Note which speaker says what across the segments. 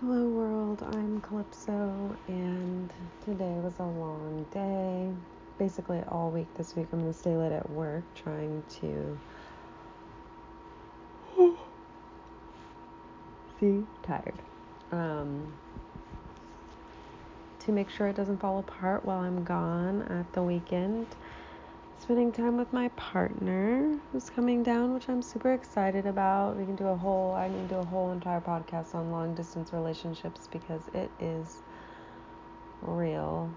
Speaker 1: Hello, world. I'm Calypso, and today was a long day. Basically, all week this week, I'm going to stay late at work trying to see tired. Um, to make sure it doesn't fall apart while I'm gone at the weekend. Spending time with my partner who's coming down, which I'm super excited about. We can do a whole, I can do a whole entire podcast on long distance relationships because it is real.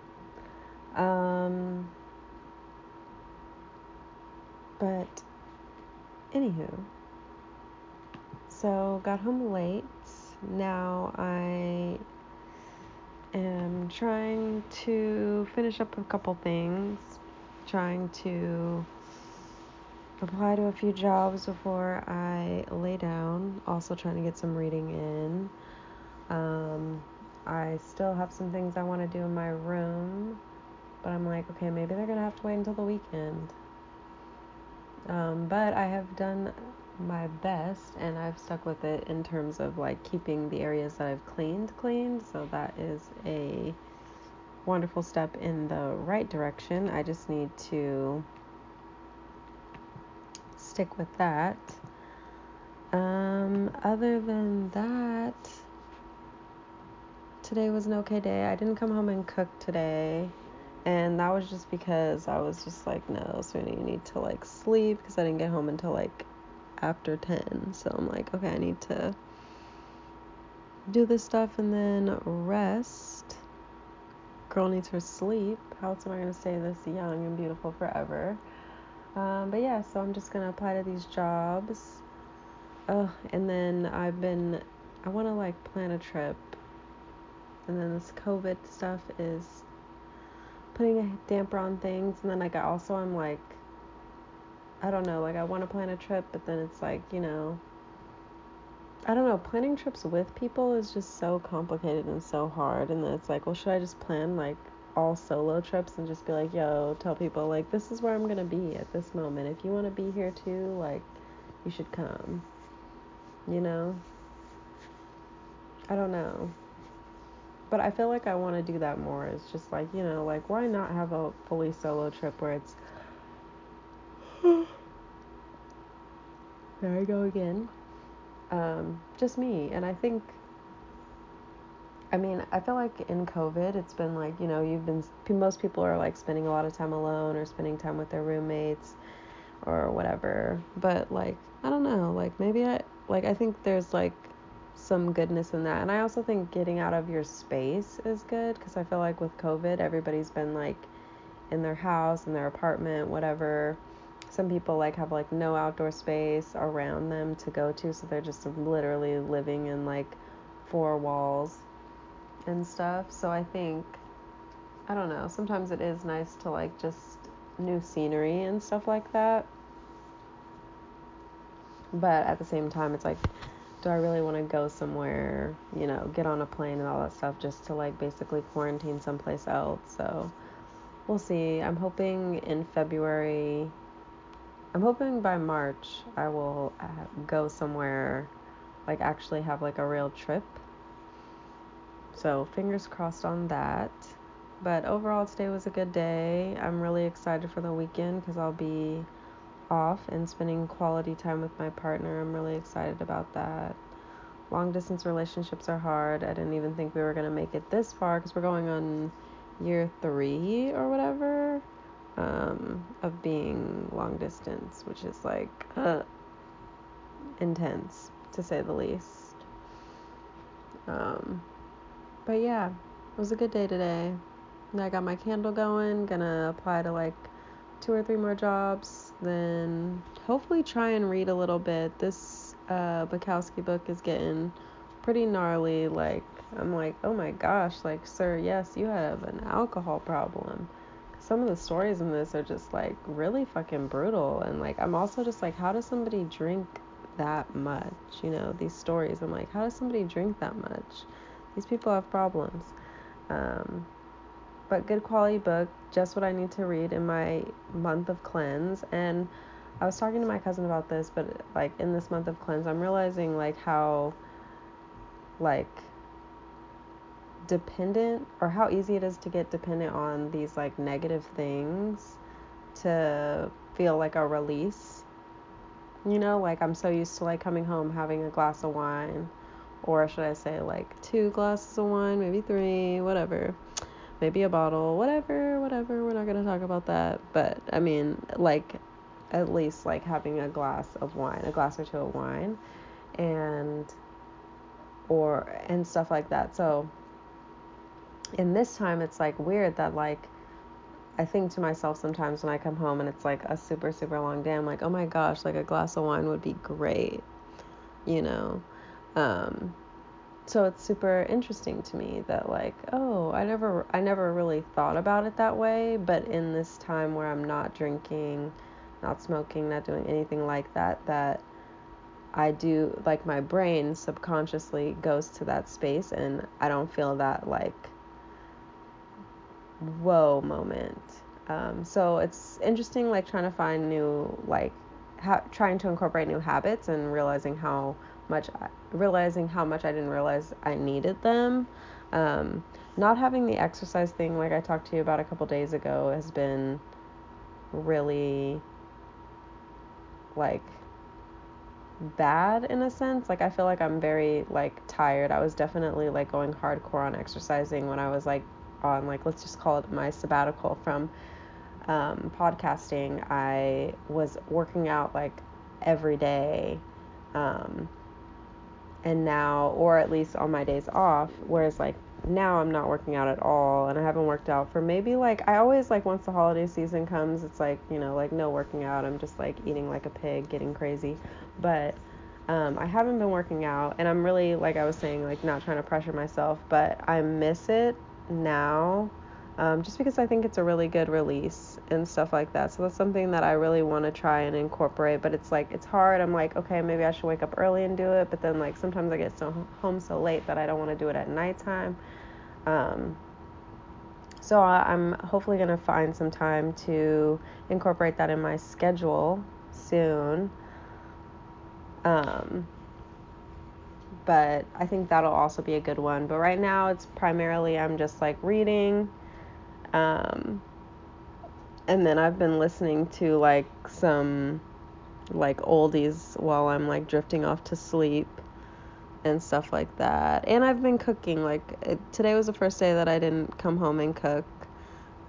Speaker 1: Um, but anywho, so got home late. Now I am trying to finish up a couple things, trying to apply to a few jobs before I lay down. Also trying to get some reading in. Um, I still have some things I want to do in my room, but I'm like, okay, maybe they're gonna have to wait until the weekend. Um, but I have done my best and I've stuck with it in terms of like keeping the areas that I've cleaned cleaned. So that is a wonderful step in the right direction. I just need to stick with that. Um, other than that, today was an okay day. I didn't come home and cook today. And that was just because I was just like, no, Serena, you need to like sleep because I didn't get home until like after 10. So I'm like, okay, I need to do this stuff and then rest. Girl needs her sleep. How else am I going to stay this young and beautiful forever? Um, but yeah, so I'm just going to apply to these jobs. Oh, and then I've been, I want to like plan a trip. And then this COVID stuff is putting a damper on things. And then like I also I'm like I don't know, like I want to plan a trip, but then it's like, you know, I don't know, planning trips with people is just so complicated and so hard. And then it's like, well, should I just plan like all solo trips and just be like, yo, tell people like this is where I'm going to be at this moment. If you want to be here too, like you should come. You know? I don't know. But I feel like I want to do that more. It's just like, you know, like why not have a fully solo trip where it's there I go again. Um, just me. And I think, I mean, I feel like in COVID, it's been like, you know, you've been, most people are like spending a lot of time alone or spending time with their roommates or whatever. But like, I don't know, like maybe I, like, I think there's like some goodness in that. And I also think getting out of your space is good because I feel like with COVID, everybody's been like in their house, in their apartment, whatever some people like have like no outdoor space around them to go to so they're just literally living in like four walls and stuff. So i think i don't know sometimes it is nice to like just new scenery and stuff like that. But at the same time it's like do i really want to go somewhere you know get on a plane and all that stuff just to like basically quarantine someplace else? So we'll see. I'm hoping in february I'm hoping by March I will uh, go somewhere, like actually have like a real trip. So fingers crossed on that. But overall, today was a good day. I'm really excited for the weekend because I'll be off and spending quality time with my partner. I'm really excited about that. Long distance relationships are hard. I didn't even think we were going to make it this far because we're going on year three or whatever um, of being long distance, which is like uh, intense to say the least. Um, but yeah, it was a good day today. I got my candle going, gonna apply to like two or three more jobs, then hopefully try and read a little bit. This uh, Bukowski book is getting pretty gnarly. Like, I'm like, oh my gosh, like, sir, yes, you have an alcohol problem some of the stories in this are just like really fucking brutal. And like i'm also just like how does somebody drink that much? You know these stories. I'm like how does somebody drink that much? These people have problems. Um, but good quality book just what i need to read in my month of cleanse. And i was talking to my cousin about this but like in this month of cleanse i'm realizing like how like dependent or how easy it is to get dependent on these like negative things to feel like a release. You know, like I'm so used to like coming home having a glass of wine or should I say like two glasses of wine, maybe three, whatever. Maybe a bottle, whatever, whatever. We're not going to talk about that, but I mean, like at least like having a glass of wine, a glass or two of wine and or and stuff like that. So in this time it's like weird that like I think to myself sometimes when I come home and it's like a super super long day, I'm like, "Oh my gosh, like a glass of wine would be great." You know. Um so it's super interesting to me that like, oh, I never I never really thought about it that way, but in this time where I'm not drinking, not smoking, not doing anything like that that I do like my brain subconsciously goes to that space and I don't feel that like whoa moment. Um, so it's interesting like trying to find new like ha- trying to incorporate new habits and realizing how much I, realizing how much I didn't realize I needed them. Um, not having the exercise thing like I talked to you about a couple days ago has been really like bad in a sense. Like I feel like I'm very like tired. I was definitely like going hardcore on exercising when I was like on like let's just call it my sabbatical from um, podcasting. I was working out like every day. Um, and now or at least on my days off whereas like now I'm not working out at all and I haven't worked out for maybe like I always like once the holiday season comes it's like you know like no working out I'm just like eating like a pig getting crazy but um, I haven't been working out and I'm really like I was saying like not trying to pressure myself but I miss it now um, just because I think it's a really good release and stuff like that. So that's something that I really want to try and incorporate. But it's like it's hard. I'm like, okay, maybe I should wake up early and do it. But then like sometimes I get so home so late that I don't want to do it at nighttime. Um, so I, am hopefully gonna find some time to incorporate that in my schedule soon. Um, but I think that'll also be a good one. But right now, it's primarily I'm just like reading um, and then I've been listening to like some like oldies while I'm like drifting off to sleep and stuff like that. And I've been cooking. Like it, today was the first day that I didn't come home and cook.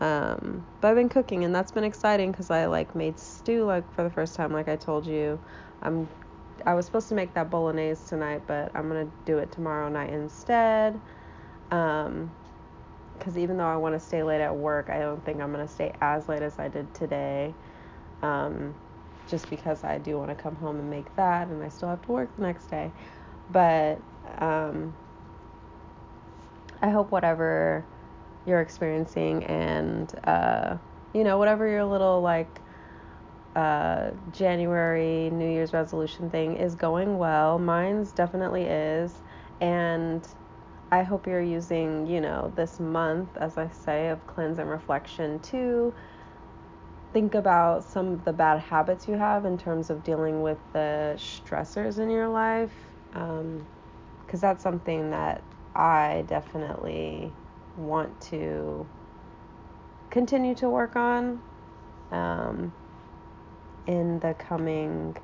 Speaker 1: Um, but I've been cooking and that's been exciting because I like made stew like for the first time. Like I told you, I'm I was supposed to make that bolognese tonight, but I'm gonna do it tomorrow night instead. Um, because even though I want to stay late at work, I don't think I'm to stay as late as I did today. Um, just because I do want to come home and make that, and I still have to work the next day. But um, I hope whatever you're experiencing and, uh, you know, whatever your little like uh, January New Year's resolution thing is going well. Mine's definitely is. And I hope you're using, you know, this month, as I say, of cleanse and reflection to think about some of the bad habits you have in terms of dealing with the stressors in your life. Because um, that's something that I definitely want to continue to work on um, in the coming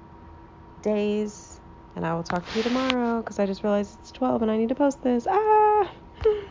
Speaker 1: days. And I will talk to you tomorrow because I just realized it's 12 and I need to post this. Ah!